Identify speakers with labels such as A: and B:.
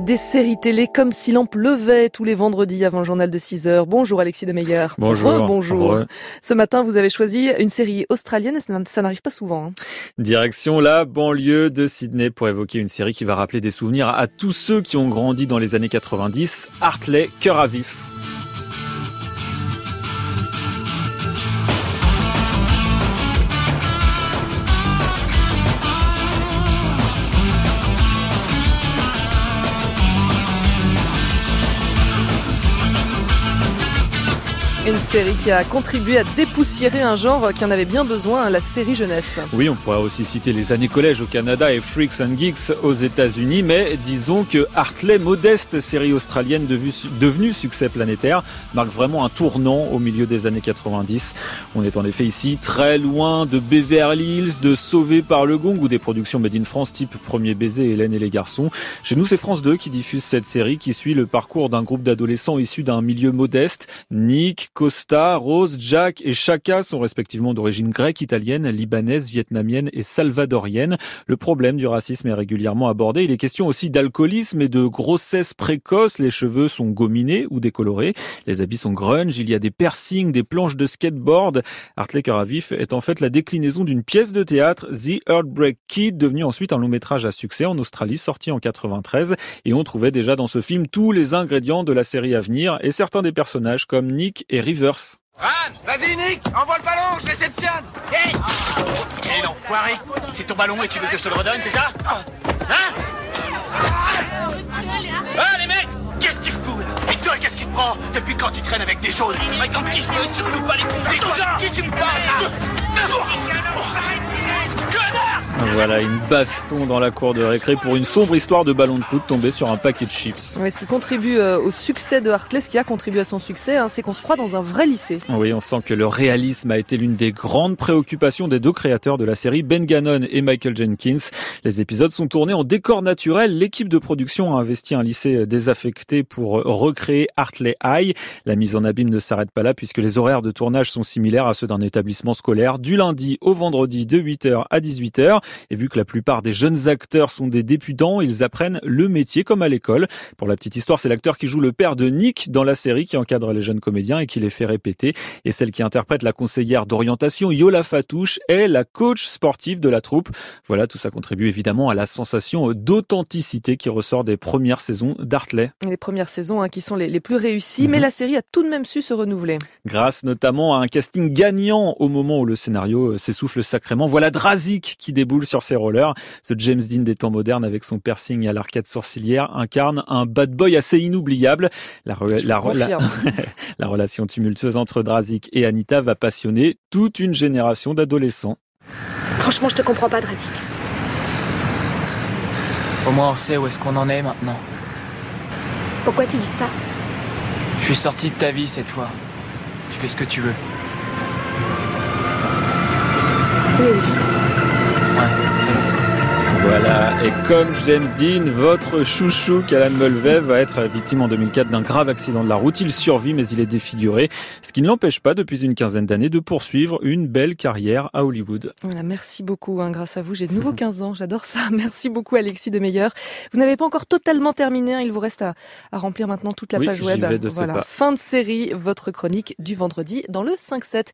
A: Des séries télé comme s'il en pleuvait tous les vendredis avant le journal de 6 heures. Bonjour Alexis de Meyer.
B: Bonjour.
A: bonjour. Ce matin, vous avez choisi une série australienne et ça n'arrive pas souvent. Hein.
B: Direction la banlieue de Sydney pour évoquer une série qui va rappeler des souvenirs à tous ceux qui ont grandi dans les années 90. Hartley, cœur à vif.
A: Une série qui a contribué à dépoussiérer un genre qui en avait bien besoin, la série jeunesse.
B: Oui, on pourrait aussi citer les années collège au Canada et Freaks and Geeks aux États-Unis, mais disons que Hartley, modeste série australienne devenue succès planétaire, marque vraiment un tournant au milieu des années 90. On est en effet ici très loin de Beverly Hills, de Sauvé par le Gong ou des productions Made in France type Premier baiser, Hélène et les garçons. Chez nous, c'est France 2 qui diffuse cette série qui suit le parcours d'un groupe d'adolescents issus d'un milieu modeste. Nick, Costa, Rose, Jack et Chaka sont respectivement d'origine grecque, italienne, libanaise, vietnamienne et salvadorienne. Le problème du racisme est régulièrement abordé. Il est question aussi d'alcoolisme et de grossesse précoce. Les cheveux sont gominés ou décolorés. Les habits sont grunge. Il y a des piercings, des planches de skateboard. Hartley Caravif est en fait la déclinaison d'une pièce de théâtre, The Heartbreak Kid, devenue ensuite un long métrage à succès en Australie, sorti en 93. Et on trouvait déjà dans ce film tous les ingrédients de la série à venir et certains des personnages comme Nick et Rivers.
C: Ran Vas-y Nick Envoie le ballon, je réceptionne. Hé hey l'enfoiré. C'est ton ballon et tu veux que je te le redonne, c'est ça Hein Ah les mecs Qu'est-ce que tu fous là Et toi, qu'est-ce qui te prend Depuis quand tu traînes avec des choses Par exemple, qui je pas les Qui tu me parles
B: Voilà, une baston dans la cour de récré pour une sombre histoire de ballon de foot tombé sur un paquet de chips.
A: Oui, ce qui contribue euh, au succès de Hartley, ce qui a contribué à son succès, hein, c'est qu'on se croit dans un vrai lycée.
B: Oui, on sent que le réalisme a été l'une des grandes préoccupations des deux créateurs de la série, Ben Gannon et Michael Jenkins. Les épisodes sont tournés en décor naturel. L'équipe de production a investi un lycée désaffecté pour recréer Hartley High. La mise en abîme ne s'arrête pas là puisque les horaires de tournage sont similaires à ceux d'un établissement scolaire du lundi au vendredi de 8h à 18h. Et vu que la plupart des jeunes acteurs sont des débutants, ils apprennent le métier comme à l'école. Pour la petite histoire, c'est l'acteur qui joue le père de Nick dans la série qui encadre les jeunes comédiens et qui les fait répéter. Et celle qui interprète la conseillère d'orientation, Yola Fatouche, est la coach sportive de la troupe. Voilà, tout ça contribue évidemment à la sensation d'authenticité qui ressort des premières saisons d'Artley.
A: Les premières saisons hein, qui sont les, plus réussies, mais mhm. la série a tout de même su se renouveler.
B: Grâce notamment à un casting gagnant au moment où le scénario s'essouffle sacrément. Voilà Drazik qui sur ses rollers. Ce James Dean des temps modernes avec son piercing à l'arcade sourcilière incarne un bad boy assez inoubliable. La, la, relation tumultueuse entre Drazik et Anita va passionner toute une génération d'adolescents.
D: Franchement, je te comprends pas, Drazik.
E: Au moins, on sait où est-ce qu'on en est maintenant.
D: Pourquoi tu dis ça?
E: Je suis sorti de ta vie cette fois. Tu fais ce que tu veux.
B: Et comme James Dean, votre chouchou Calan Mulvey va être victime en 2004 d'un grave accident de la route. Il survit mais il est défiguré, ce qui ne l'empêche pas depuis une quinzaine d'années de poursuivre une belle carrière à Hollywood.
A: Voilà, merci beaucoup, hein, grâce à vous j'ai de nouveau 15 ans, j'adore ça. Merci beaucoup Alexis de Meyer. Vous n'avez pas encore totalement terminé, hein. il vous reste à, remplir maintenant toute la page web.
B: voilà,
A: fin de série, votre chronique du vendredi dans le 5-7.